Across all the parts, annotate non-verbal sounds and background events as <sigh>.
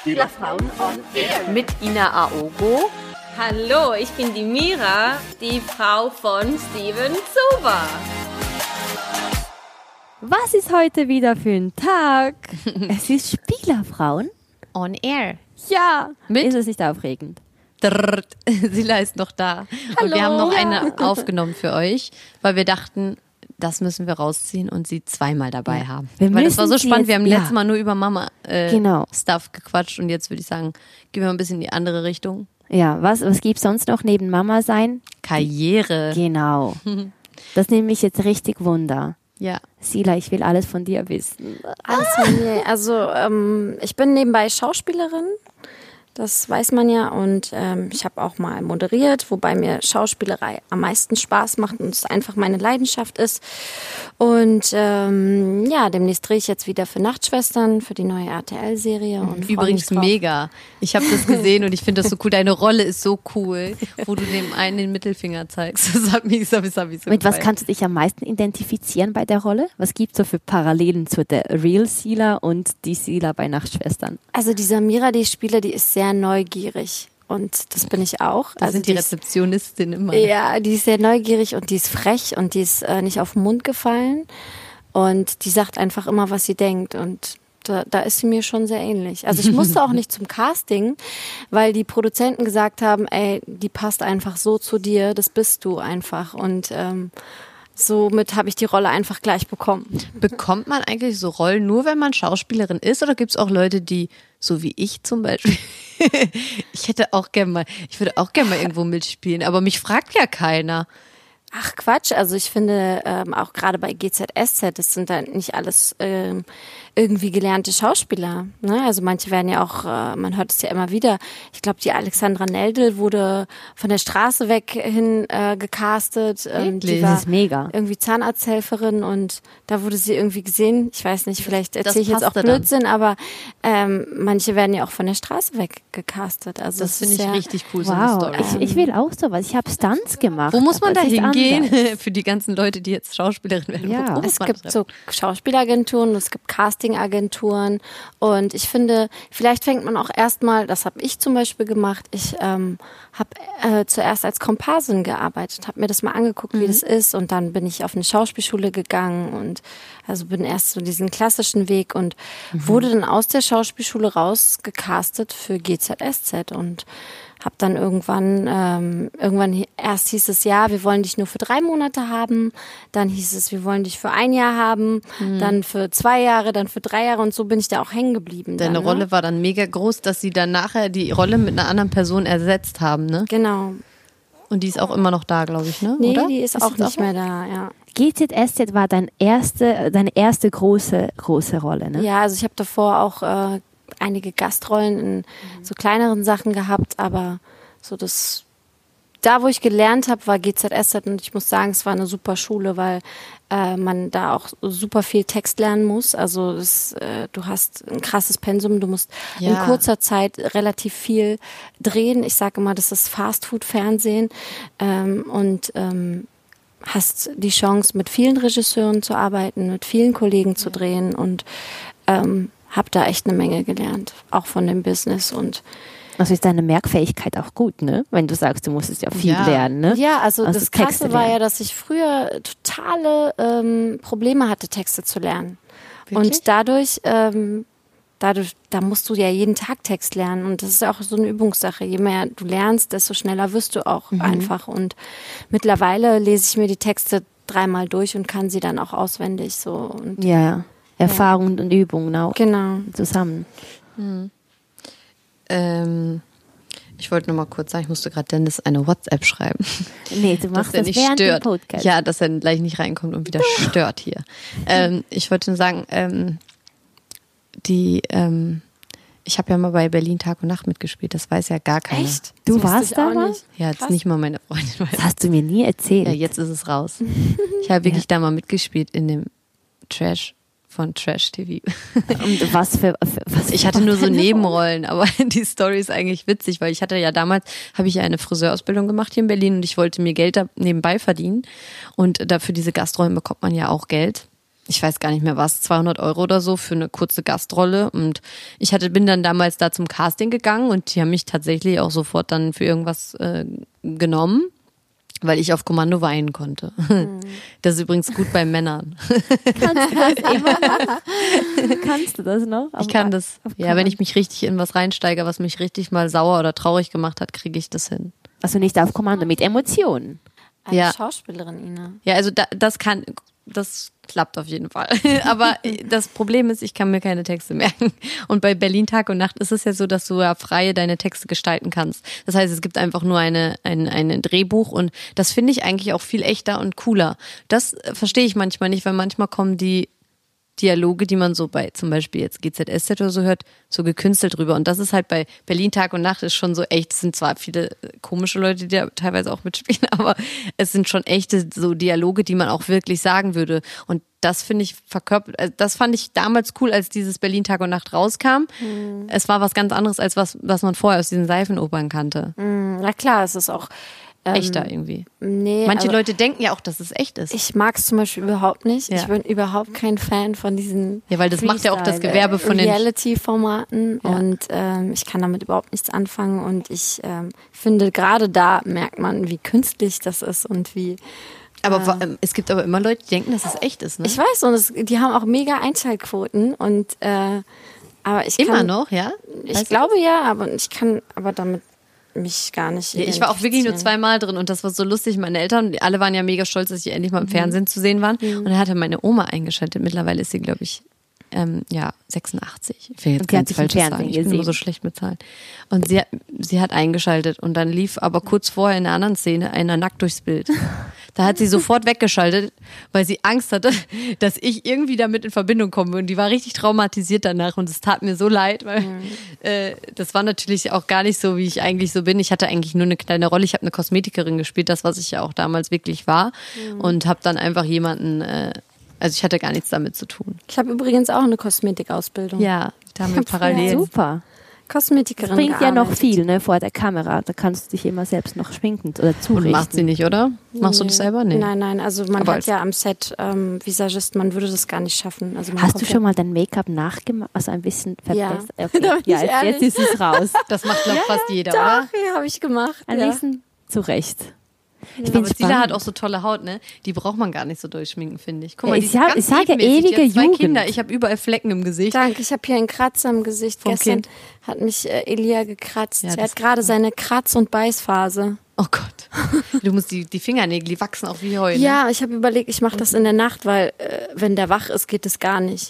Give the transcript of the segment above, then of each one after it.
Spielerfrauen on Air. Mit Ina Aogo. Hallo, ich bin die Mira, die Frau von Steven Zuber. Was ist heute wieder für ein Tag? <laughs> es ist Spielerfrauen on Air. Ja, Mit? ist es nicht aufregend? Drrrt. <laughs> Sila ist noch da. Und wir haben noch eine aufgenommen für euch, weil wir dachten, das müssen wir rausziehen und sie zweimal dabei haben. Wir weil das war so spannend. Wir jetzt- haben ja. letztes Mal nur über Mama äh, Genau. Stuff gequatscht und jetzt würde ich sagen, gehen wir mal ein bisschen in die andere Richtung. Ja, was, was gibt's sonst noch neben Mama sein? Karriere. Genau. <laughs> Das nehme mich jetzt richtig Wunder. Ja. Sila, ich will alles von dir wissen. Alles von mir. Also ähm, ich bin nebenbei Schauspielerin. Das weiß man ja. Und ähm, ich habe auch mal moderiert, wobei mir Schauspielerei am meisten Spaß macht und es einfach meine Leidenschaft ist. Und ähm, ja, demnächst drehe ich jetzt wieder für Nachtschwestern, für die neue RTL-Serie. und Übrigens mich mega. Ich habe das gesehen und ich finde das so cool. Deine Rolle ist so cool, wo du dem einen den Mittelfinger zeigst. Das hat mich, das hab ich so Mit was gefallen. kannst du dich am meisten identifizieren bei der Rolle? Was gibt's so für Parallelen zu der Real Sila und die Sila bei Nachtschwestern? Also die Samira, die ich spiele, die ist sehr neugierig. Und das bin ich auch. Da also sind die ist- Rezeptionistin immer. Ja, die ist sehr neugierig und die ist frech und die ist äh, nicht auf den Mund gefallen. Und die sagt einfach immer, was sie denkt. Und da, da ist sie mir schon sehr ähnlich. Also ich musste auch <laughs> nicht zum Casting, weil die Produzenten gesagt haben, ey, die passt einfach so zu dir, das bist du einfach. Und ähm, somit habe ich die Rolle einfach gleich bekommen. Bekommt man eigentlich so Rollen nur, wenn man Schauspielerin ist? Oder gibt es auch Leute, die, so wie ich zum Beispiel, <laughs> ich hätte auch gerne mal, ich würde auch gerne mal irgendwo mitspielen, aber mich fragt ja keiner. Ach Quatsch, also ich finde ähm, auch gerade bei GZSZ, das sind dann nicht alles ähm, irgendwie gelernte Schauspieler. Ne? Also manche werden ja auch, äh, man hört es ja immer wieder. Ich glaube, die Alexandra Neldel wurde von der Straße weg hin äh, gecastet. Ähm, die war Das ist mega. irgendwie Zahnarzthelferin und da wurde sie irgendwie gesehen. Ich weiß nicht, vielleicht erzähle ich jetzt auch passte dann. Blödsinn, aber ähm, manche werden ja auch von der Straße weg gecastet. Also Das es finde ich ja, richtig cool, so eine Wow, Story. ich, ich will auch sowas. Ich habe Stunts gemacht. Wo muss man da hingehen anders. <laughs> für die ganzen Leute, die jetzt Schauspielerin werden? Ja. Es gibt das so Schauspielagenturen, es gibt Castingagenturen und ich finde, vielleicht fängt man auch erstmal, das habe ich zum Beispiel gemacht, ich ähm, habe äh, zuerst als Komparsin gearbeitet, habe mir das mal angeguckt, Mhm. wie das ist und dann bin ich auf eine Schauspielschule gegangen und also bin erst so diesen klassischen Weg und Mhm. wurde dann aus der Schauspielschule rausgecastet für GZSZ und habe dann irgendwann, ähm, irgendwann erst hieß es, ja, wir wollen dich nur für drei Monate haben, dann hieß es, wir wollen dich für ein Jahr haben, Mhm. dann für zwei Jahre, dann für drei Jahre und so bin ich da auch hängen geblieben. Deine dann, ne? Rolle war dann mega groß, dass sie dann nachher die Rolle mit einer anderen Person ersetzt haben, ne? Genau. Und die ist auch immer noch da, glaube ich, ne? Nee, Oder? die ist, auch jetzt nicht mehr da, ja. GZSZ war dein erste, deine erste große, große Rolle, ne? Ja, also ich habe davor auch äh, einige Gastrollen in so kleineren Sachen gehabt, aber so das da, wo ich gelernt habe, war GZSZ und ich muss sagen, es war eine super Schule, weil äh, man da auch super viel Text lernen muss. Also es, äh, du hast ein krasses Pensum, du musst in Ja. kurzer Zeit relativ viel drehen. Ich sage immer, das ist Fastfood-Fernsehen ähm, und ähm, hast die Chance, mit vielen Regisseuren zu arbeiten, mit vielen Kollegen zu drehen und ähm, habe da echt eine Menge gelernt, auch von dem Business und Also ist deine Merkfähigkeit auch gut, ne? Wenn du sagst, du musstest ja viel Ja. lernen, ne? Ja, also, Also das Texte Krasse war lernen. ja, dass ich früher totale ähm, Probleme hatte, Texte zu lernen. Wirklich? Und dadurch, ähm, dadurch, da musst du ja jeden Tag Text lernen. Und das ist auch so eine Übungssache. Je mehr du lernst, desto schneller wirst du auch Mhm. einfach. Und mittlerweile lese ich mir die Texte dreimal durch und kann sie dann auch auswendig so. Und Ja, ja. Erfahrung und Übung auch genau. zusammen. Ähm, ich wollte nur mal kurz sagen, ich musste gerade Dennis eine WhatsApp schreiben. Nee, du dass machst er das nicht während stört. Podcast. Ja, dass er gleich nicht reinkommt und wieder stört hier. Ähm, ich wollte nur sagen, ähm, die, ähm, ich habe ja mal bei Berlin Tag und Nacht mitgespielt, das weiß ja gar keiner. Echt? Du Das warst da mal? nicht. Ja, jetzt Krass. nicht mal meine Freundin weiß. Das hast du mir nie erzählt. Ja, jetzt ist es raus. <laughs> Ich habe wirklich da mal mitgespielt in dem Trash von Trash TV. Und was für, für was Ich hatte nur so Nebenrollen, aber <laughs> die Story ist eigentlich witzig, weil ich hatte ja damals, habe ich ja eine Friseurausbildung gemacht hier in Berlin und ich wollte mir Geld da nebenbei verdienen und dafür diese Gastrollen bekommt man ja auch Geld. ich weiß gar nicht mehr was, 200 Euro oder so für eine kurze Gastrolle. Und ich hatte, bin dann damals da zum Casting gegangen und die haben mich tatsächlich auch sofort dann für irgendwas äh, genommen, weil ich auf Kommando weinen konnte. Das ist übrigens gut bei Männern. Kannst du das immer noch? <laughs> Kannst du das noch? Ich kann das. Ja, wenn ich mich richtig in was reinsteige, was mich richtig mal sauer oder traurig gemacht hat, kriege ich das hin. Also nicht auf Kommando, mit Emotionen. Eine Ja. Schauspielerin, Ina. Ja, also da, das kann, das klappt auf jeden Fall. <laughs> Aber das Problem ist, ich kann mir keine Texte merken. Und bei Berlin Tag und Nacht ist es ja so, dass du ja freie deine Texte gestalten kannst. Das heißt, es gibt einfach nur eine, ein, ein Drehbuch und das finde ich eigentlich auch viel echter und cooler. Das äh, verstehe ich manchmal nicht, weil manchmal kommen die Dialoge, die man so bei zum Beispiel jetzt GZSZ oder so hört, so gekünstelt rüber. Und das ist halt bei Berlin Tag und Nacht ist schon so echt. Es sind zwar viele äh, komische Leute, die da teilweise auch mitspielen, <laughs> aber es sind schon echte so Dialoge, die man auch wirklich sagen würde. Und das finde ich verkörpert, also das fand ich damals cool, als dieses Berlin Tag und Nacht rauskam. Es war was ganz anderes, als was, was man vorher aus diesen Seifenopern kannte. Na klar, es ist auch. Ähm, Echter irgendwie. Nee, Manche Leute denken ja auch, dass es echt ist. Ich mag es zum Beispiel überhaupt nicht. Ja. Ich bin überhaupt kein Fan von diesen Ja, weil das macht ja auch das Gewerbe von den Reality-Formaten Ja. und ähm, ich kann damit überhaupt nichts anfangen und ich ähm, finde gerade da merkt man, wie künstlich das ist und wie Aber allem, es gibt aber immer Leute, die denken, dass es echt ist, ne? ich weiß und es, die haben auch mega Einschaltquoten und äh, aber ich immer kann, noch, ja? Ich Weißt du? glaube ja, aber ich kann aber damit mich gar nicht. Ja, ich war auch wirklich nur zweimal drin und das war so lustig. Meine Eltern, die alle waren ja mega stolz, dass sie endlich Mhm. mal im Fernsehen zu sehen waren. Und dann hatte meine Oma eingeschaltet. Mittlerweile ist sie, glaube ich, ähm, ja, 86. Ich will jetzt Und die hat ganz falsch Fernsehen sagen. Ich bin immer gesehen. so schlecht mit Zahlen. Und sie hat, sie hat eingeschaltet und dann lief aber kurz vorher in einer anderen Szene einer nackt durchs Bild. <laughs> Da hat sie sofort weggeschaltet, weil sie Angst hatte, <laughs> dass ich irgendwie damit in Verbindung komme. Und die war richtig traumatisiert danach und es tat mir so leid, weil äh, das war natürlich auch gar nicht so, wie ich eigentlich so bin. Ich hatte eigentlich nur eine kleine Rolle. Ich habe eine Kosmetikerin gespielt, das, was ich ja auch damals wirklich war. Und habe dann einfach jemanden, äh, also ich hatte gar nichts damit zu tun. Ich habe übrigens auch eine Kosmetikausbildung. Ja, da haben wir parallel. Super. Kosmetikerin. Bringt ja noch viel ne, vor der Kamera. Da kannst du dich immer selbst noch schminken oder Und zurichten. macht sie nicht, oder? Machst du das selber? Nee. Nein, nein, also man Aber hat als- ja am Set ähm, Visagist, man würde das gar nicht schaffen. Also man Hast du ja- schon mal dein Make-up nachgemacht, also ein bisschen Ja. verbessert? <laughs> Okay. Da bin Ja, ich jetzt, jetzt ehrlich. ist es raus. Das macht, glaube ich, fast jeder, oder? Doch, ja, habe ich gemacht. Ein ja. bisschen zurecht. Ich bin Aber Sila hat auch so tolle Haut, ne? Die braucht man gar nicht so durchschminken, finde ich. Guck mal, die ich ist hab- ganz ich sag ja, ebenmäßig. Die ewige hat zwei Jugend. Kinder. Ich habe überall Flecken im Gesicht. Danke, ich habe hier einen Kratzer im Gesicht. Vom Gestern Kind? hat mich äh, Elia gekratzt. Ja, er hat gerade seine Kratz- und Beißphase. Oh Gott. <laughs> Du musst die, die Fingernägel, die wachsen auch wie Heu. Ne? Ja, ich habe überlegt, ich mache das in der Nacht, weil äh, wenn der wach ist, geht es gar nicht.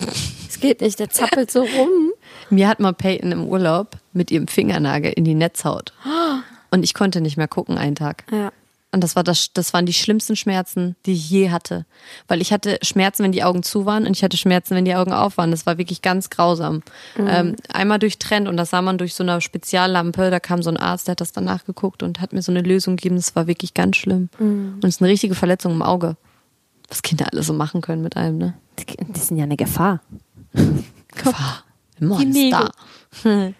Es geht nicht, der zappelt so rum. <laughs> Mir hat mal Peyton im Urlaub mit ihrem Fingernagel in die Netzhaut. <gasps> Und ich konnte nicht mehr gucken einen Tag. Ja. Und das war das, das waren die schlimmsten Schmerzen, die ich je hatte. Weil ich hatte Schmerzen, wenn die Augen zu waren und ich hatte Schmerzen, wenn die Augen auf waren. Das war wirklich ganz grausam. Ähm, einmal durchtrennt und das sah man durch so eine Speziallampe. Da kam so ein Arzt, der hat das dann nachgeguckt und hat mir so eine Lösung gegeben. Das war wirklich ganz schlimm. Und es ist eine richtige Verletzung im Auge. Was Kinder alles so machen können mit einem, ne? Die, sind ja eine Gefahr. <laughs> Gefahr. Monster. <laughs>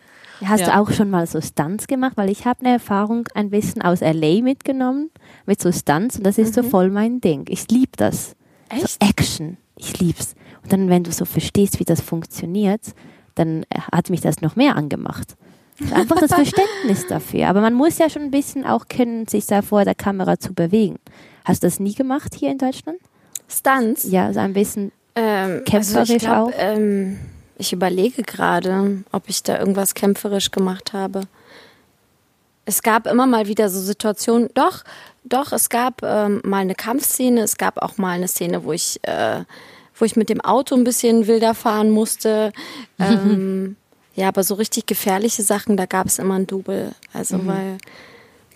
Hast Ja. du auch schon mal so Stunts gemacht? Weil ich habe eine Erfahrung ein bisschen aus LA mitgenommen mit so Stunts und das ist so voll mein Ding. Ich liebe das. Echt? So Action. Ich lieb's. Und dann, wenn du so verstehst, wie das funktioniert, dann äh, hat mich das noch mehr angemacht. Einfach das <laughs> Verständnis dafür. Aber man muss ja schon ein bisschen auch können, sich da vor der Kamera zu bewegen. Hast du das nie gemacht hier in Deutschland? Stunts. Ja, so ein bisschen. Ähm, Kämpferisch also glaub, auch? Ähm, ich überlege gerade, ob ich da irgendwas kämpferisch gemacht habe. Es gab immer mal wieder so Situationen, doch, doch, es gab ähm, mal eine Kampfszene, es gab auch mal eine Szene, wo ich, äh, wo ich mit dem Auto ein bisschen wilder fahren musste. <laughs> Ähm, ja, aber so richtig gefährliche Sachen, da gab es immer ein Double. Also, weil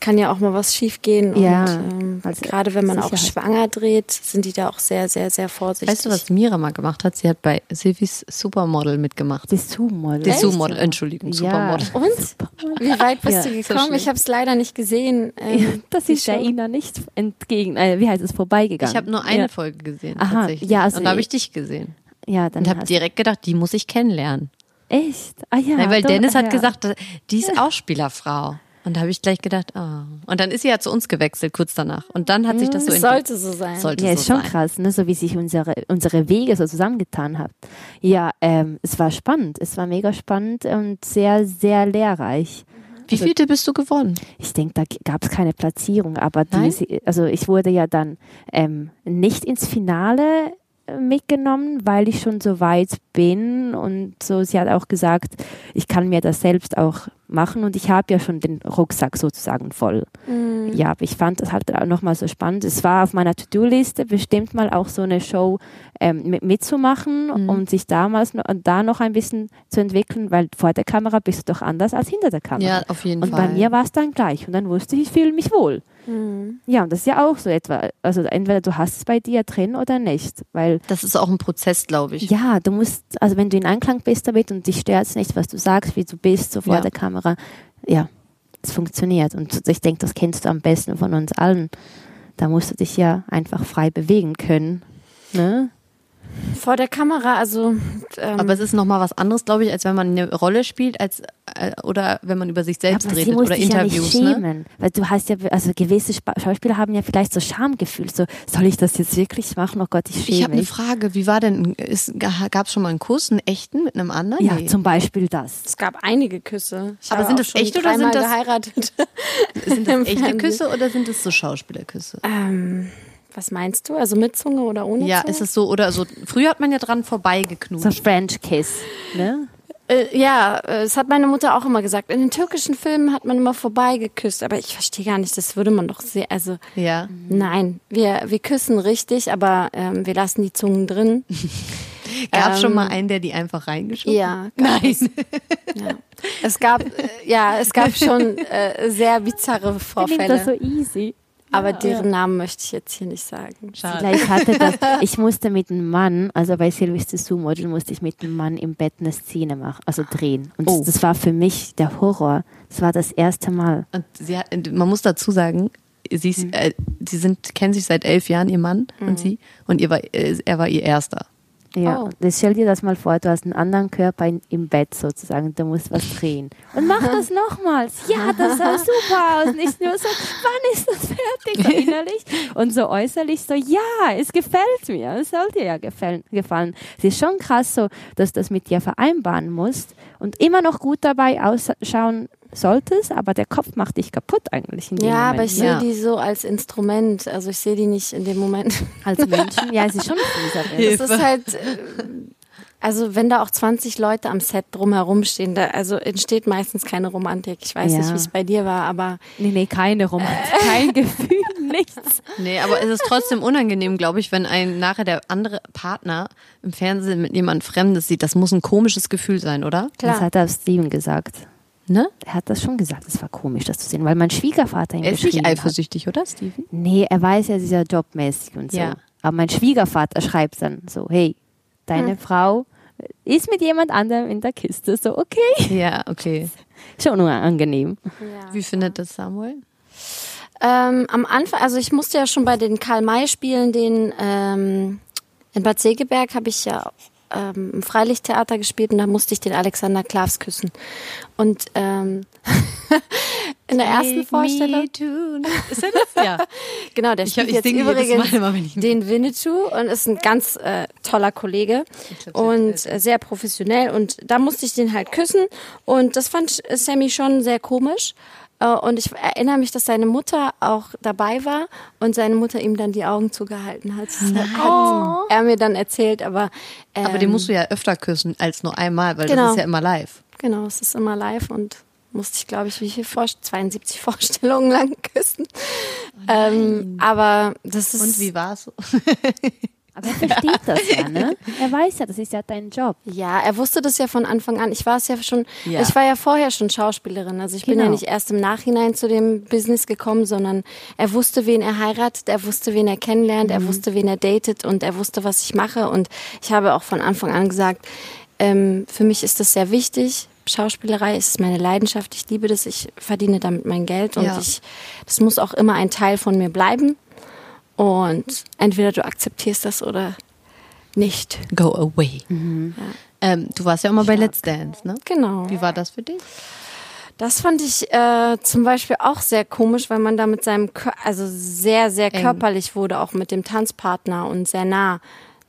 kann ja auch mal was schiefgehen. Ja, und ähm, also gerade wenn man auch Sicherheit. schwanger dreht, sind die da auch sehr, sehr, sehr vorsichtig. Weißt du, was Mira mal gemacht hat? Sie hat bei Silvis Supermodel mitgemacht. Dessous-Model. Dessous-Model, Entschuldigung, Ja. Supermodel. Und? Wie weit bist Ja, du so gekommen? schlimm. ich habe es leider nicht gesehen. Ähm, Das die ist der Show. Ina nicht entgegen, äh, wie heißt es, vorbeigegangen. Ich habe nur eine ja. Folge gesehen, Aha, tatsächlich. ja, also und da habe ich- ich dich gesehen. Ja, dann Und habe direkt gedacht, die muss ich kennenlernen. Echt? Ah ja. Nein, weil doch, Dennis hat ja. gesagt, die ist auch Spielerfrau. Und da habe ich gleich gedacht, ah. Und dann ist sie ja zu uns gewechselt, kurz danach. Und dann hat sich das so Es entwickelt. sollte so sein. Sollte Ja, so ist schon sein. krass, ne? so wie sich unsere, unsere Wege so zusammengetan haben. Ja, ähm, es war spannend. Es war mega spannend und sehr, sehr lehrreich. Wie vielte bist du geworden? Ich denke, da gab es keine Platzierung, aber die, also ich wurde ja dann ähm, nicht ins Finale mitgenommen, weil ich schon so weit bin. Und so, sie hat auch gesagt, ich kann mir das selbst auch machen. Und ich habe ja schon den Rucksack sozusagen voll. Ja, aber ich fand das halt auch nochmal so spannend. Es war auf meiner To-Do-Liste bestimmt mal auch so eine Show ähm, mit, mitzumachen und sich damals noch, da noch ein bisschen zu entwickeln, weil vor der Kamera bist du doch anders als hinter der Kamera. Ja, auf jeden Und Fall. bei mir war es dann gleich. Und dann wusste ich, ich fühle mich wohl. Ja, und das ist ja auch so etwa. Also entweder du hast es bei dir drin oder nicht. Weil, Das ist auch ein Prozess, glaube ich. ja, du musst, also wenn du in Einklang bist damit und dich stört es nicht, was du sagst, wie du bist, so vor Ja. der Kamera, ja, es funktioniert. Und ich denke, das kennst du am besten von uns allen. Da musst du dich ja einfach frei bewegen können. Ne? Vor der Kamera, also ähm, Aber es ist nochmal was anderes, glaube ich, als wenn man eine Rolle spielt, als äh, oder wenn man über sich selbst Aber sie redet muss oder dich ja nicht Interviews. ne? schämen. Weil du hast ja, also gewisse Schauspieler haben ja vielleicht so Schamgefühl. So, soll ich das jetzt wirklich machen? Oh Gott, ich schäme Ich habe eine. Frage. Wie war denn? Gab es schon mal einen Kuss, einen echten mit einem anderen? Ja, Nee. zum Beispiel das. es gab einige Küsse. Ich Aber sind das schon echt oder sind das- geheiratet? <laughs> Sind das <laughs> echte. Küsse oder sind es so Schauspielerküsse? Ähm, was meinst du? Also mit Zunge oder ohne Ja, Zunge? ist es so oder so? Früher hat man ja dran So vorbeigeknutscht. French Kiss. Ne? Äh, ja, äh, das hat meine Mutter auch immer gesagt. In den türkischen Filmen hat man immer vorbeigeküsst, aber ich verstehe gar nicht, das würde man doch sehr, also Ja. nein, wir, wir küssen richtig, aber ähm, wir lassen die Zungen drin. <laughs> Gab es schon Ähm, mal einen, der die einfach reingeschoben? Ja, Nein. Es, ja. es gab, äh, ja, es gab schon äh, sehr bizarre Ich finde das so Vorfälle, easy. Aber deren Namen möchte ich jetzt hier nicht sagen. Schade. Vielleicht hatte <laughs> das, ich musste mit einem Mann, also bei Sylvester Sue Model musste ich mit einem Mann im Bett eine Szene machen, also drehen. Und Oh. das war für mich der Horror. Das war das erste Mal. Und sie hat, man muss dazu sagen, sie, ist, äh, sie sind, kennen sich seit elf Jahren, ihr Mann und sie, und ihr war, äh, er war ihr erster. Ja, Oh. das stell dir das mal vor, du hast einen anderen Körper in, im Bett sozusagen, du musst was drehen. Und mach das nochmals. Ja, das sah <laughs> super aus. Nicht nur so, wann ist das fertig? So innerlich. Und so äußerlich so, ja, es gefällt mir. Es soll dir ja gefallen. gefallen. Es ist schon krass so, dass du das mit dir vereinbaren musst und immer noch gut dabei ausschauen solltest, aber der Kopf macht dich kaputt eigentlich in dem Ja, Moment. aber ich sehe Ja. die so als Instrument, also ich sehe die nicht in dem Moment. <laughs> Als Menschen, ja, es ist schon fies. Das ist halt, äh, also wenn da auch 20 Leute am Set drumherum stehen, da, also entsteht meistens keine Romantik. Ich weiß Ja. nicht, wie es bei dir war, aber Nee, nee, keine Romantik, <laughs> kein Gefühl, nichts. Nee, aber es ist trotzdem unangenehm, glaube ich, wenn ein nachher der andere Partner im Fernsehen mit jemand Fremdes sieht. Das muss ein komisches Gefühl sein, oder? Das hat er Steven gesagt. Ne? Er hat das schon gesagt, es war komisch, das zu sehen, weil mein Schwiegervater ihm Er ist geschrieben nicht hat. eifersüchtig, oder, Steven? Nee, er weiß ja, sie ist ja jobmäßig und so. Ja. Aber mein Schwiegervater schreibt dann so, hey, deine Hm. Frau ist mit jemand anderem in der Kiste. So, okay. Ja, okay. <laughs> Schon unangenehm. Wie findet das Samuel? Ähm, am Anfang, also ich musste ja schon bei den Karl-May-Spielen, den ähm, in Bad Segeberg habe ich ja ähm, im Freilichttheater gespielt und da musste ich den Alexander Klavs küssen. Und ähm, <laughs> in der ersten Vorstellung, Ist er das? Ja. <laughs> genau, der Ich hab- spielt ich jetzt übrigens Mal immer, ich- den Winnetou und ist ein ganz äh, toller Kollege und äh, sehr professionell und da musste ich den halt küssen und das fand Sammy schon sehr komisch. Äh, Und ich erinnere mich, dass seine Mutter auch dabei war und seine Mutter ihm dann die Augen zugehalten hat. Das hat er mir dann erzählt, aber ähm, Aber den musst du ja öfter küssen als nur einmal, weil das Genau. ist ja immer live. genau, es ist immer live und musste ich, glaube ich, wie viel Vor 72 <laughs> Vorstellungen lang küssen. ähm, aber das ist Und wie war's? <laughs> Aber er versteht das ja, ne? <laughs> Er weiß ja, das ist ja dein Job. Ja, er wusste das ja von Anfang an. Ich war es ja schon, Ja. ich war ja vorher schon Schauspielerin. Also ich bin ja Genau. nicht erst im Nachhinein zu dem Business gekommen, sondern er wusste, wen er heiratet, er wusste, wen er kennenlernt, er wusste, wen er datet und er wusste, was ich mache. Und ich habe auch von Anfang an gesagt, ähm, für mich ist das sehr wichtig. Schauspielerei ist meine Leidenschaft. Ich liebe das. Ich verdiene damit mein Geld und Ja. ich, das muss auch immer ein Teil von mir bleiben. Und entweder du akzeptierst das oder nicht. Go away. Ähm, du warst ja auch mal bei Let's Dance, ne? Genau. Wie war das für dich? Das fand ich äh, zum Beispiel auch sehr komisch, weil man da mit seinem, Kör also sehr, sehr Eng. körperlich wurde, auch mit dem Tanzpartner und sehr nah.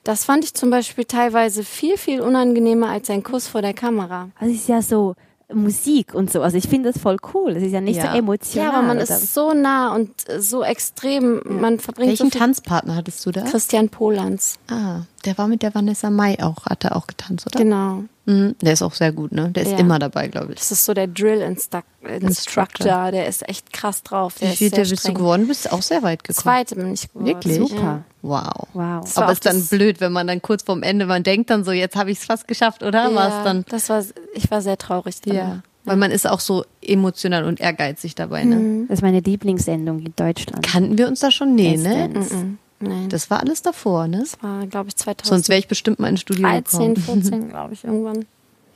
Das fand ich zum Beispiel teilweise viel, viel unangenehmer als ein Kuss vor der Kamera. Also es ist ja so Musik und so. Also ich finde das voll cool. Es ist ja nicht Ja. so emotional. Ja, aber man oder? ist so nah und so extrem. Man verbringt Welchen so viel Tanzpartner hattest du da? Christian Polans. Ah, der war mit der Vanessa Mai auch, hat er auch getanzt, oder? Genau. Mhm, der ist auch sehr gut, ne? Der ist Ja. immer dabei, glaube ich. Das ist so der Drill-Instructor. Instructor. Der ist echt krass drauf. Der Wie viel sehr bist du geworden? Du bist auch sehr weit gekommen. Zweite bin ich geworden. Wirklich? Super. Wow. Wow. Aber ist dann blöd, wenn man dann kurz vorm Ende, man denkt dann so, jetzt habe ich es fast geschafft, oder? Ja, es dann? das war, ich war sehr traurig. Dann. Ja. Weil man ist auch so emotional und ehrgeizig dabei, ne? Mhm. Das ist meine Lieblingssendung in Deutschland. Kannten wir uns da schon? Nee, Let's ne? Dance. Mhm. Nein, das Das war alles davor, ne? war, glaube ich, 2013, Sonst wäre ich bestimmt mal ins Studio 13, gekommen. 14, <laughs> glaube ich, irgendwann.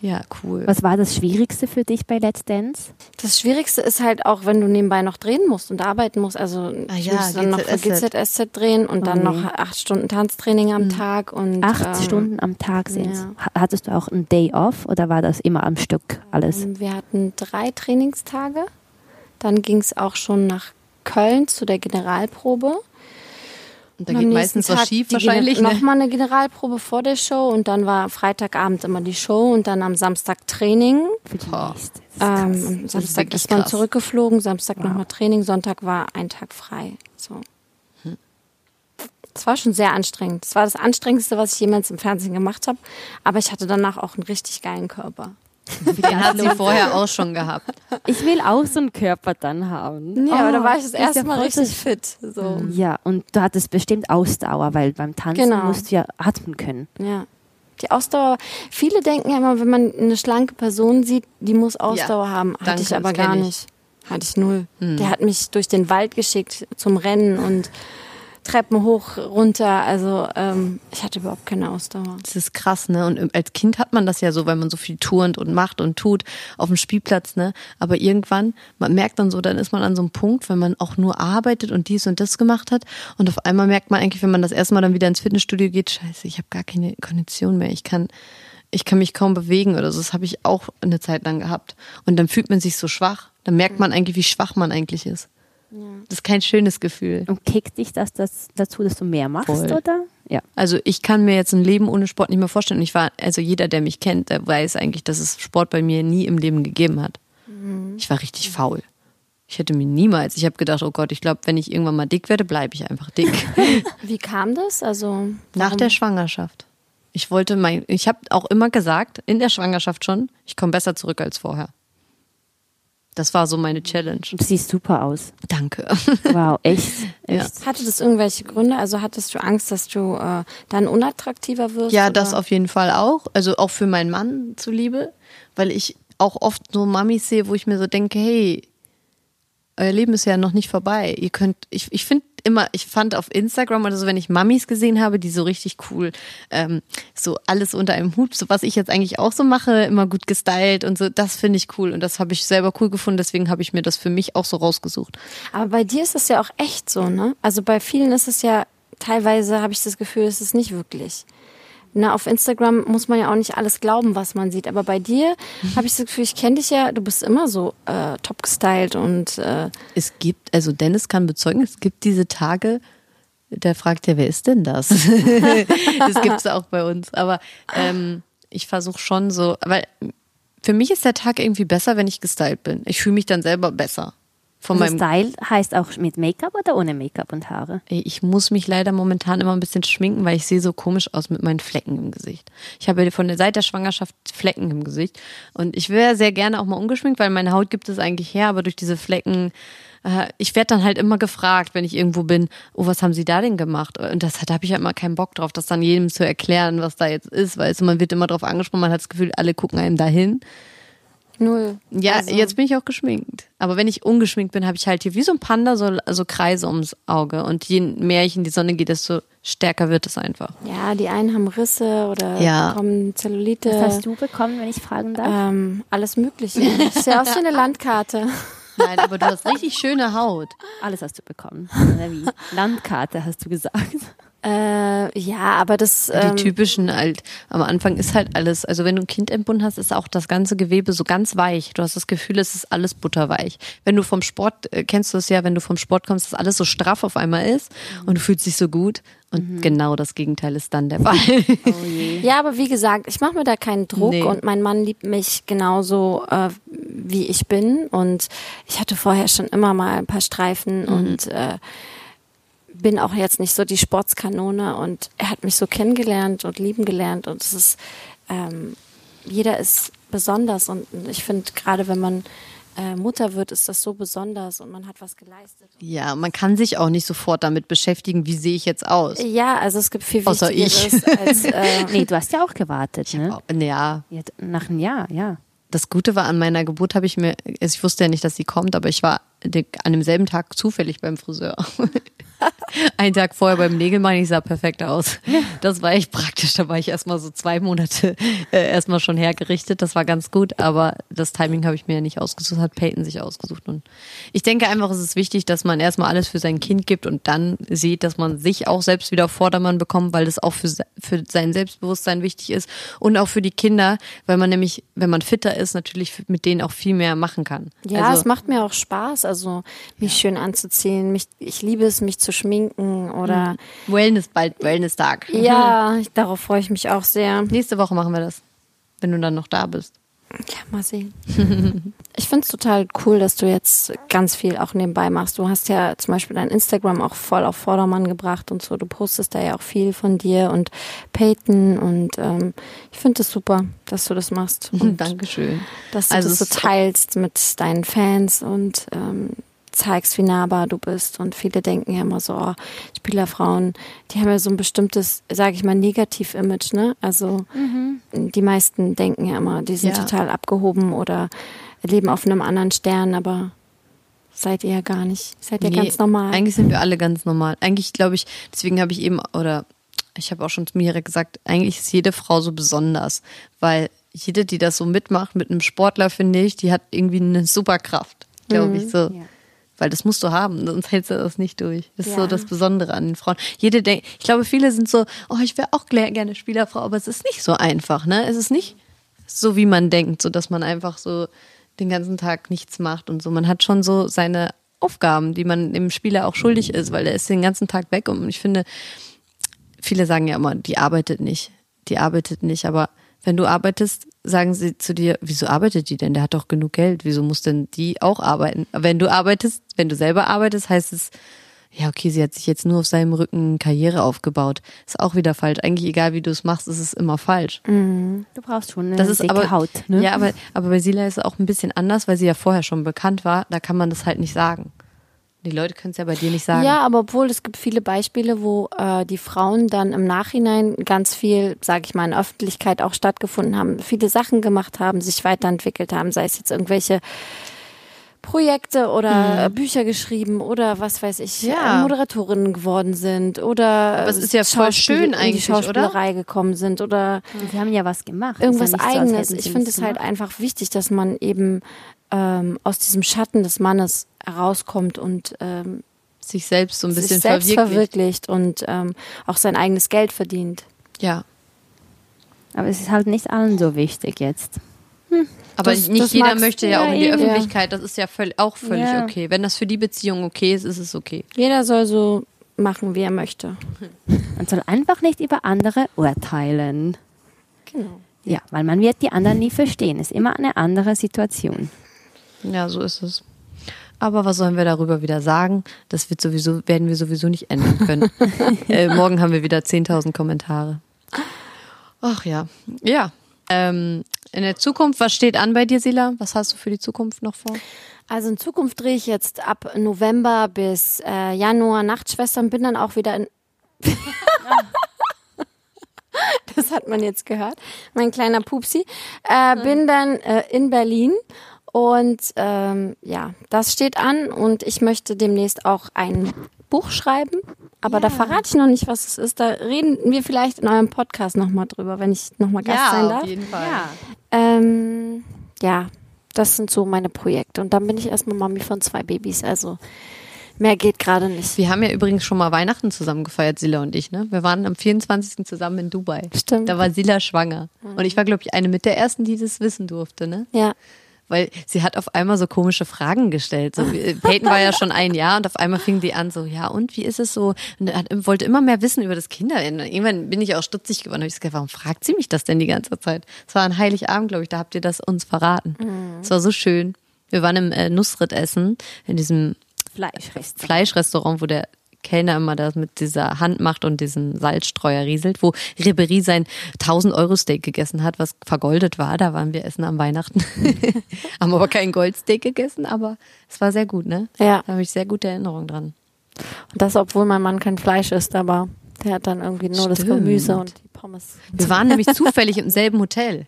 Ja, cool. Was war das Schwierigste für dich bei Let's Dance? Das Schwierigste ist halt auch, wenn du nebenbei noch drehen musst und arbeiten musst. Also Ah ich ja, muss dann noch für GZSZ. Drehen und dann Oh nee. noch acht Stunden Tanztraining am Tag und Acht ähm, Stunden am Tag sind ja. Hattest du auch einen Day off oder war das immer am Stück alles? Wir hatten drei Trainingstage. Dann ging es auch schon nach Köln zu der Generalprobe. Und da geht meistens nächsten was Tag schief wahrscheinlich, ne? Nochmal eine Generalprobe vor der Show und dann war Freitagabend immer die Show und dann am Samstag Training. Boah. ist Ähm, Samstag wirklich ist man krass. zurückgeflogen, Samstag nochmal Training, Sonntag war ein Tag frei. So. Hm. Es war schon sehr anstrengend. Es war das Anstrengendste, was ich jemals im Fernsehen gemacht habe. Aber ich hatte danach auch einen richtig geilen Körper. Den hat sie vorher auch schon gehabt. Ich will auch so einen Körper dann haben. Ja, aber da Oh, war ich das erste Mal richtig fit. So. Ja, und du hattest bestimmt Ausdauer, weil beim Tanzen Genau. musst du ja atmen können. Ja. Die Ausdauer, viele denken ja immer, wenn man eine schlanke Person sieht, die muss Ausdauer Ja, haben. Hatte danke, ich aber gar ich. nicht. Hatte ich null. Der hat mich durch den Wald geschickt zum Rennen und Treppen hoch, runter. Also ähm, ich hatte überhaupt keine Ausdauer. Das ist krass, ne? Und als Kind hat man das ja so, weil man so viel turnt und macht und tut auf dem Spielplatz, ne? Aber irgendwann, man merkt dann so, dann ist man an so einem Punkt, wenn man auch nur arbeitet und dies und das gemacht hat. Und auf einmal merkt man eigentlich, wenn man das erste Mal dann wieder ins Fitnessstudio geht, scheiße, ich habe gar keine Kondition mehr. Ich kann, ich kann mich kaum bewegen oder so. Das habe ich auch eine Zeit lang gehabt. Und dann fühlt man sich so schwach. Dann merkt man eigentlich, wie schwach man eigentlich ist. Das ist kein schönes Gefühl. Und kickt dich das, das dazu, dass du mehr machst, Voll. oder? Ja. Also ich kann mir jetzt ein Leben ohne Sport nicht mehr vorstellen. Und ich war, also jeder, der mich kennt, der weiß eigentlich, dass es Sport bei mir nie im Leben gegeben hat. Ich war richtig faul. Ich hätte mir niemals, ich habe gedacht, oh Gott, ich glaube, wenn ich irgendwann mal dick werde, bleibe ich einfach dick. <laughs> Wie kam das? Also Nach warum- der Schwangerschaft. Ich wollte mein, ich habe auch immer gesagt, in der Schwangerschaft schon, ich komme besser zurück als vorher. Das war so meine Challenge. Du siehst super aus. Danke. Wow, echt. <laughs> Ja. echt. Hatte das irgendwelche Gründe? Also hattest du Angst, dass du äh, dann unattraktiver wirst? Ja, oder? das auf jeden Fall auch. Also auch für meinen Mann zuliebe, weil ich auch oft so Mamis sehe, wo ich mir so denke, hey, euer Leben ist ja noch nicht vorbei. Ihr könnt, ich, ich finde immer, ich fand auf Instagram oder so, wenn ich Mamis gesehen habe, die so richtig cool, ähm, so alles unter einem Hut, so was ich jetzt eigentlich auch so mache, immer gut gestylt und so, das finde ich cool und das habe ich selber cool gefunden, deswegen habe ich mir das für mich auch so rausgesucht. Aber bei dir ist das ja auch echt so, ne? Also bei vielen ist es ja, teilweise habe ich das Gefühl, es ist nicht wirklich. Na, auf Instagram muss man ja auch nicht alles glauben, was man sieht. Aber bei dir habe ich das Gefühl, ich kenne dich ja, du bist immer so äh, top gestylt und äh, Es gibt, also Dennis kann bezeugen, es gibt diese Tage, da fragt er, wer ist denn das? <laughs> das gibt es auch bei uns. Aber ähm, ich versuche schon so, weil für mich ist der Tag irgendwie besser, wenn ich gestylt bin. Ich fühle mich dann selber besser. Von Also Style heißt auch mit Make-up oder ohne Make-up und Haare? Ich muss mich leider momentan immer ein bisschen schminken, weil ich sehe so komisch aus mit meinen Flecken im Gesicht. Ich habe von der Seit der Schwangerschaft Flecken im Gesicht und ich wäre sehr gerne auch mal ungeschminkt, weil meine Haut gibt es eigentlich her, aber durch diese Flecken äh, ich werde dann halt immer gefragt, wenn ich irgendwo bin, oh, was haben Sie da denn gemacht? Und das da habe ich ja immer keinen Bock drauf, das dann jedem zu erklären, was da jetzt ist, weil man wird immer drauf angesprochen, man hat das Gefühl, alle gucken einem dahin. Null. Ja, Also, jetzt bin ich auch geschminkt. Aber wenn ich ungeschminkt bin, habe ich halt hier wie so ein Panda so, so Kreise ums Auge. Und je mehr ich in die Sonne gehe, desto stärker wird es einfach. Ja, die einen haben Risse oder Ja. bekommen Zellulite. Was hast du bekommen, wenn ich fragen darf? Ähm, alles Mögliche. Ich sehe aus wie eine <laughs> Landkarte. Nein, aber du hast richtig schöne Haut. Alles hast du bekommen. <laughs> Landkarte hast du gesagt. Äh, ja, aber das. Die Ähm, typischen halt, am Anfang ist halt alles, also wenn du ein Kind entbunden hast, ist auch das ganze Gewebe so ganz weich. Du hast das Gefühl, es ist alles butterweich. Wenn du vom Sport, äh, kennst du es ja, wenn du vom Sport kommst, dass alles so straff auf einmal ist und du fühlst dich so gut. Und genau das Gegenteil ist dann der <laughs> Fall. Ja, aber wie gesagt, ich mache mir da keinen Druck Nee. und mein Mann liebt mich genauso, äh, wie ich bin. Und ich hatte vorher schon immer mal ein paar Streifen und äh, bin auch jetzt nicht so die Sportskanone. Und er hat mich so kennengelernt und lieben gelernt. Und es ist, ähm, jeder ist besonders. Und ich finde, gerade wenn man äh, Mutter wird, ist das so besonders und man hat was geleistet. ja, man kann sich auch nicht sofort damit beschäftigen, wie sehe ich jetzt aus. Ja, also es gibt viel Außer ich. Wichtigeres als äh, <laughs> Nee, du hast ja auch gewartet, ne? Oh, Ja, Ja, nach einem Jahr, ja. das Gute war an meiner Geburt, habe ich mir, also ich wusste ja nicht, dass sie kommt, aber ich war an demselben Tag zufällig beim Friseur. <laughs> <laughs> Einen Tag vorher beim Nägelmann, ich sah perfekt aus. Das war echt praktisch. Da war ich erstmal so zwei Monate <laughs> äh, erstmal schon hergerichtet. Das war ganz gut, aber das Timing habe ich mir ja nicht ausgesucht, hat Peyton sich ausgesucht. Und ich denke einfach, es ist wichtig, dass man erstmal alles für sein Kind gibt und dann sieht, dass man sich auch selbst wieder auf Vordermann bekommt, weil das auch für, für sein Selbstbewusstsein wichtig ist und auch für die Kinder, weil man nämlich, wenn man fitter ist, natürlich mit denen auch viel mehr machen kann. Ja, also, es macht mir auch Spaß, also mich schön anzuziehen. Mich, ich liebe es, mich zu schminken oder Wellness, bald Wellness-Tag. <laughs> ja, ich, darauf freue ich mich auch sehr. Nächste Woche machen wir das, wenn du dann noch da bist. Ja, mal sehen. <laughs> ich finde es total cool, dass du jetzt ganz viel auch nebenbei machst. Du hast ja zum Beispiel dein Instagram auch voll auf Vordermann gebracht und so. Du postest da ja auch viel von dir und Peyton und ähm, ich finde es das super, dass du das machst. <laughs> Und Dankeschön. dass du Also das so teilst mit deinen Fans und ähm, zeigst, wie nahbar du bist. Und viele denken ja immer so, oh, Spielerfrauen, die haben ja so ein bestimmtes, sage ich mal, Negativ-Image, ne? Also die meisten denken ja immer, die sind Ja. total abgehoben oder leben auf einem anderen Stern, aber seid ihr ja gar nicht. Seid ihr Nee, ganz normal. Eigentlich sind wir alle ganz normal. Eigentlich glaube ich, deswegen habe ich eben, oder ich habe auch schon zu mir gesagt, eigentlich ist jede Frau so besonders, weil jede, die das so mitmacht mit einem Sportler, finde ich, die hat irgendwie eine Superkraft, glaube ich so. Ja. Weil das musst du haben, sonst <laughs> hältst du das nicht durch. Das ist Ja. so das Besondere an den Frauen. Jede denkt, ich glaube, viele sind so, oh, ich wäre auch gerne Spielerfrau, aber es ist nicht so einfach, ne? Es ist nicht so, wie man denkt, so dass man einfach so den ganzen Tag nichts macht und so. Man hat schon so seine Aufgaben, die man dem Spieler auch schuldig ist, weil er ist den ganzen Tag weg und ich finde, viele sagen ja immer, die arbeitet nicht, die arbeitet nicht, aber wenn du arbeitest, sagen sie zu dir, wieso arbeitet die denn? Der hat doch genug Geld, wieso muss denn die auch arbeiten? Wenn du arbeitest, wenn du selber arbeitest, heißt es, ja, okay, sie hat sich jetzt nur auf seinem Rücken Karriere aufgebaut. Ist auch wieder falsch. Eigentlich egal, wie du es machst, ist es immer falsch. Du brauchst schon eine Das ist dicke aber, Haut. Ne? Ja, aber, aber bei Sila ist es auch ein bisschen anders, weil sie ja vorher schon bekannt war. Da kann man das halt nicht sagen. Die Leute können es ja bei dir nicht sagen. Ja, aber obwohl es gibt viele Beispiele, wo äh, die Frauen dann im Nachhinein ganz viel, sage ich mal, in der Öffentlichkeit auch stattgefunden haben, viele Sachen gemacht haben, sich weiterentwickelt haben, sei es jetzt irgendwelche Projekte oder äh, Bücher geschrieben oder was weiß ich, Mhm. Ja. äh, Moderatorinnen geworden sind oder Aber es ist ja voll schön in die eigentlich, oder? Schauspielerei gekommen sind oder Sie haben ja was gemacht. irgendwas ja so, Eigenes. sie ich finde es halt einfach wichtig, dass man eben ähm, aus diesem Schatten des Mannes herauskommt und ähm, Sich selbst so ein bisschen sich selbst verwirklicht. verwirklicht und ähm, auch sein eigenes Geld verdient. Ja. Aber es ist halt nicht allen so wichtig jetzt. Aber Das- nicht das jeder möchte ja auch in die eh. Öffentlichkeit. Das ist ja völ auch völlig Ja. okay. Wenn das für die Beziehung okay ist, ist es okay. Jeder soll so machen, wie er möchte. Man soll einfach nicht über andere urteilen. Genau. Ja, weil man wird die anderen nie verstehen. Ist immer eine andere Situation. Ja, so ist es. Aber was sollen wir darüber wieder sagen? Das wird sowieso, werden wir sowieso nicht ändern können. <laughs> äh, morgen haben wir wieder 10.000 Kommentare. Ach ja. Ja. Ähm, in der Zukunft, was steht an bei dir, Sila? Was hast du für die Zukunft noch vor? Also in Zukunft drehe ich jetzt ab November bis äh, Januar Nachtschwestern, bin dann auch wieder in. <laughs> das hat man jetzt gehört. Mein kleiner Pupsi. Äh, bin dann äh, in Berlin und ähm, ja, das steht an und ich möchte demnächst auch ein Buch schreiben. Aber da verrate ich noch nicht, was es ist. Da reden wir vielleicht in eurem Podcast nochmal drüber, wenn ich nochmal Gast sein darf. jeden Fall. Ähm, ja, das sind so meine Projekte. Und dann bin ich erstmal Mami von zwei Babys. Also Mehr geht gerade nicht. Wir haben ja übrigens schon mal Weihnachten zusammen gefeiert, Sila und ich, ne? Wir waren am 24. zusammen in Dubai. Stimmt. Da war Sila schwanger. Und ich war, glaube ich, eine mit der ersten, die das wissen durfte, ne? Ja. Weil sie hat auf einmal so komische Fragen gestellt. So, wie- Peyton war ja schon ein Jahr und auf einmal fing die an so, ja und wie ist es so? Und hat, wollte immer mehr wissen über das Kinder. Irgendwann bin ich auch stutzig geworden. Hab ich gesagt, warum fragt sie mich das denn die ganze Zeit? Es war ein Heiligabend, glaube ich, da habt ihr das uns verraten. Es war so schön. Wir waren im äh, essen, in diesem Fleischrest. Fleischrestaurant, wo der Kellner immer das mit dieser Hand macht und diesen Salzstreuer rieselt, wo Ribery sein 1000 Euro Steak gegessen hat, was vergoldet war. Da waren wir essen am Weihnachten. <laughs> Haben aber kein Goldsteak gegessen, aber es war sehr gut, ne? Ja. Da habe ich sehr gute Erinnerungen dran. Und das, obwohl mein Mann kein Fleisch isst, aber der hat dann irgendwie nur das Stimmt. Gemüse und die Pommes. Wir waren nämlich zufällig im selben Hotel.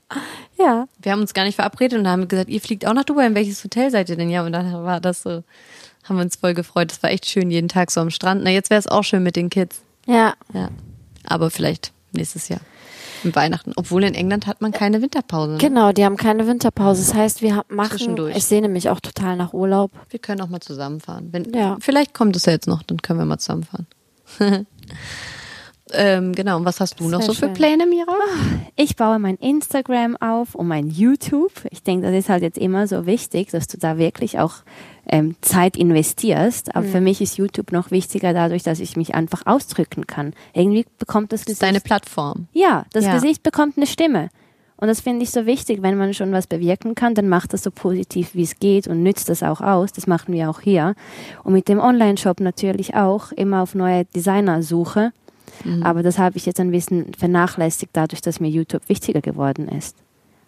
Ja. Wir haben uns gar nicht verabredet und haben gesagt, ihr fliegt auch nach Dubai. In welches Hotel seid ihr denn? Ja, und dann war das so, haben wir uns voll gefreut. Das war echt schön, jeden Tag so am Strand. Na, jetzt wäre es auch schön mit den Kids. Ja. Ja. Aber vielleicht nächstes Jahr. Im Weihnachten. Obwohl in England hat man keine Winterpause. Ne? Genau, die haben keine Winterpause. Das heißt, wir machen, Zwischendurch. ich sehne mich auch total nach Urlaub. Wir können auch mal zusammenfahren. Wenn, Ja. Vielleicht kommt es ja jetzt noch, dann können wir mal zusammenfahren. <laughs> ähm, genau, und was hast du noch so für schön. Pläne, Mira? Ich baue mein Instagram auf und mein YouTube. Ich denke, das ist halt jetzt immer so wichtig, dass du da wirklich auch ähm, Zeit investierst. Aber für mich ist YouTube noch wichtiger dadurch, dass ich mich einfach ausdrücken kann. Irgendwie bekommt das Gesicht deine Plattform. Ja, das Ja. Gesicht bekommt eine Stimme. Und das finde ich so wichtig, wenn man schon was bewirken kann, dann macht das so positiv, wie es geht und nützt das auch aus. Das machen wir auch hier. Und mit dem Online-Shop natürlich auch immer auf neue Designer suche. Aber das habe ich jetzt ein bisschen vernachlässigt, dadurch, dass mir YouTube wichtiger geworden ist.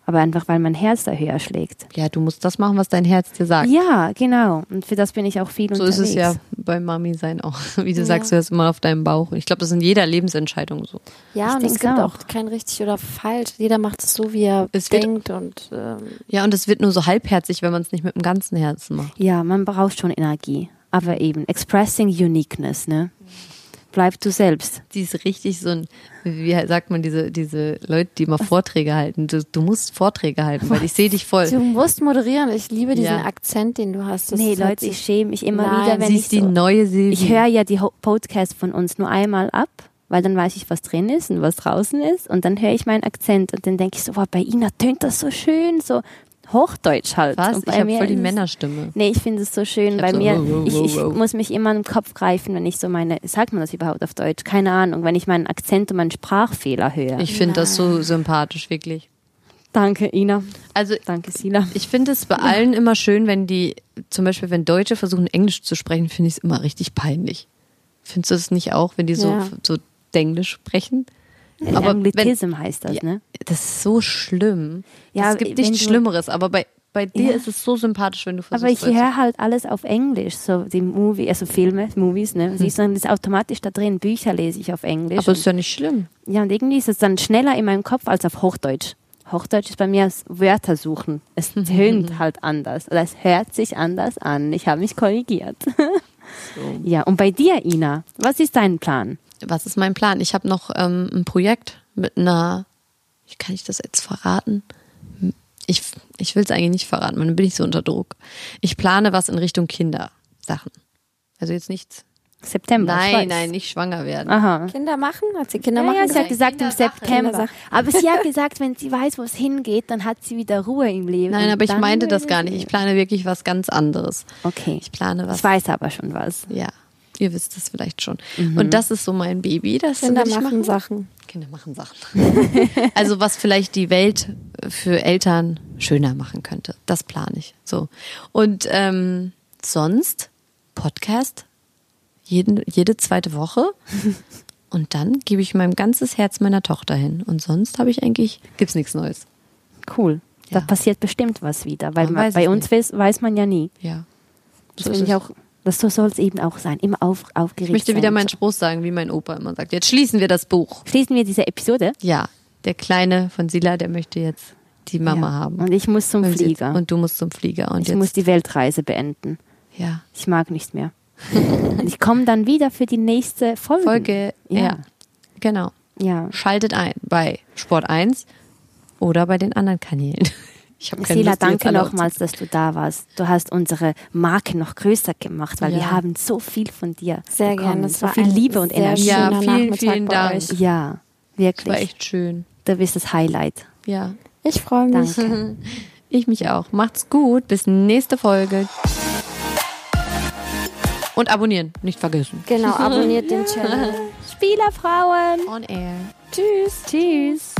Aber einfach, weil mein Herz da höher schlägt. Ja, du musst das machen, was dein Herz dir sagt. Ja, genau. Und für das bin ich auch viel so unterwegs. ist es ja bei Mami sein auch. <laughs> Wie du sagst, du hörst immer auf deinem Bauch. Und ich glaube, das ist in jeder Lebensentscheidung so. Ja, Ich und es gibt auch. auch kein richtig oder falsch. Jeder macht es so, wie er Es wird- denkt und ähm, Ja, und es wird nur so halbherzig, wenn man es nicht mit dem ganzen Herzen macht. Ja, man braucht schon Energie. Aber eben, expressing uniqueness, ne? Bleib du selbst. Die ist richtig so ein, wie sagt man, diese, diese Leute, die immer Vorträge halten. Du, du musst Vorträge halten, weil ich sehe dich voll. du musst moderieren. Ich liebe diesen Ja. Akzent, den du hast. Das nee, Leute, so- ich schäme mich immer Nein, wieder, wenn Sie ich ist die so, neue Silvi. Ich höre ja die Podcasts von uns nur einmal ab, weil dann weiß ich, was drin ist und was draußen ist. Und dann höre ich meinen Akzent und dann denke ich so, wow, bei Ina tönt das so schön, so Hochdeutsch halt. Was? Ich habe voll die Männerstimme. Nee, ich finde es so schön. Ich Bei so, mir, wow, wow, ich, ich wow, muss mich immer im Kopf greifen, wenn ich so meine, sagt man das überhaupt auf Deutsch? Keine Ahnung, wenn ich meinen Akzent und meinen Sprachfehler höre. Ich finde das so sympathisch, wirklich. Danke, Ina. Also Danke, Sila. ich finde es bei allen immer schön, wenn die, zum Beispiel wenn Deutsche versuchen, Englisch zu sprechen, finde ich es immer richtig peinlich. Findest du es nicht auch, wenn die so, Ja. so Denglisch sprechen? Aber wenn, Anglitism heißt das, ja, ne? das ist so schlimm. Ja, es gibt wenn nichts Schlimmeres, aber bei, bei dir Ja. ist es so sympathisch, wenn du versuchst. Aber ich höre halt alles auf Englisch, so die Movie, also Filme, Movies, ne? Siehst du, dann ist automatisch da drin. Bücher lese ich auf Englisch. aber ist ja nicht schlimm. ja, und irgendwie ist es dann schneller in meinem Kopf als auf Hochdeutsch. Hochdeutsch ist bei mir Wörter suchen. Es <laughs> tönt halt anders oder es hört sich anders an. Ich habe mich korrigiert. <laughs> Ja, und bei dir, Ina, was ist dein Plan? Was ist mein Plan? Ich habe noch ähm, ein Projekt mit einer, wie kann ich das jetzt verraten? Ich, ich will es eigentlich nicht verraten, weil dann bin ich so unter Druck. Ich plane was in Richtung Kindersachen. Also jetzt nichts. September. Nein, nein, nicht schwanger werden. Aha. Kinder machen? Hat sie Kinder Ja, machen? ja, sie hat gesagt? gesagt im September. Kindersachen. Aber sie hat gesagt, wenn sie weiß, wo es hingeht, dann hat sie wieder Ruhe im Leben. Nein, aber ich meinte das gar nicht. Ich plane wirklich was ganz anderes. Okay. Ich plane was. Ich weiß aber schon was. Ja, ihr wisst es vielleicht schon. Und das ist so mein Baby. Das Kinder machen machen. Sachen. Kinder machen Sachen. <laughs> also was vielleicht die Welt für Eltern schöner machen könnte. Das plane ich. So. Und ähm, sonst Podcast jeden, jede zweite Woche. <laughs> Und dann gebe ich mein ganzes Herz meiner Tochter hin. Und sonst habe ich eigentlich, gibt's nichts Neues. Cool. Da Ja. passiert bestimmt was wieder, weil Man man, bei uns weiß, weiß man ja nie. Ja. Das So finde ich auch, das so soll es eben auch sein. Immer auf, aufgeregt Ich möchte wieder meinen. Spruch sagen, wie mein Opa immer sagt. Jetzt schließen wir das Buch. Schließen wir diese Episode. Ja, der Kleine von Sila, der möchte jetzt die Mama ja. haben. Und ich muss zum Und Flieger. Und du musst zum Flieger. Und ich jetzt, muss die Weltreise beenden. ja. Ich mag nicht mehr. Und ich komme dann wieder für die nächste Folge. Folge, ja. Ja. Genau. Ja. Schaltet ein bei Sport 1 oder bei den anderen Kanälen. Ich habe keine Sela, Lust, danke nochmals, dass du da warst. Du hast unsere Marke noch größer gemacht, weil Ja. wir haben so viel von dir Sehr bekommen. gerne. So war viel Liebe und Energie. Ja, vielen, Nachmittag vielen bei Dank. euch. Ja, Das war wirklich. echt schön. Du bist das Highlight. Ja. Ich freue mich. Danke. <laughs> Ich mich auch. Macht's gut. Bis nächste Folge. Und abonnieren. Nicht vergessen. Genau, <laughs> abonniert den Channel. Spielerfrauen. On air. Tschüss. Tschüss.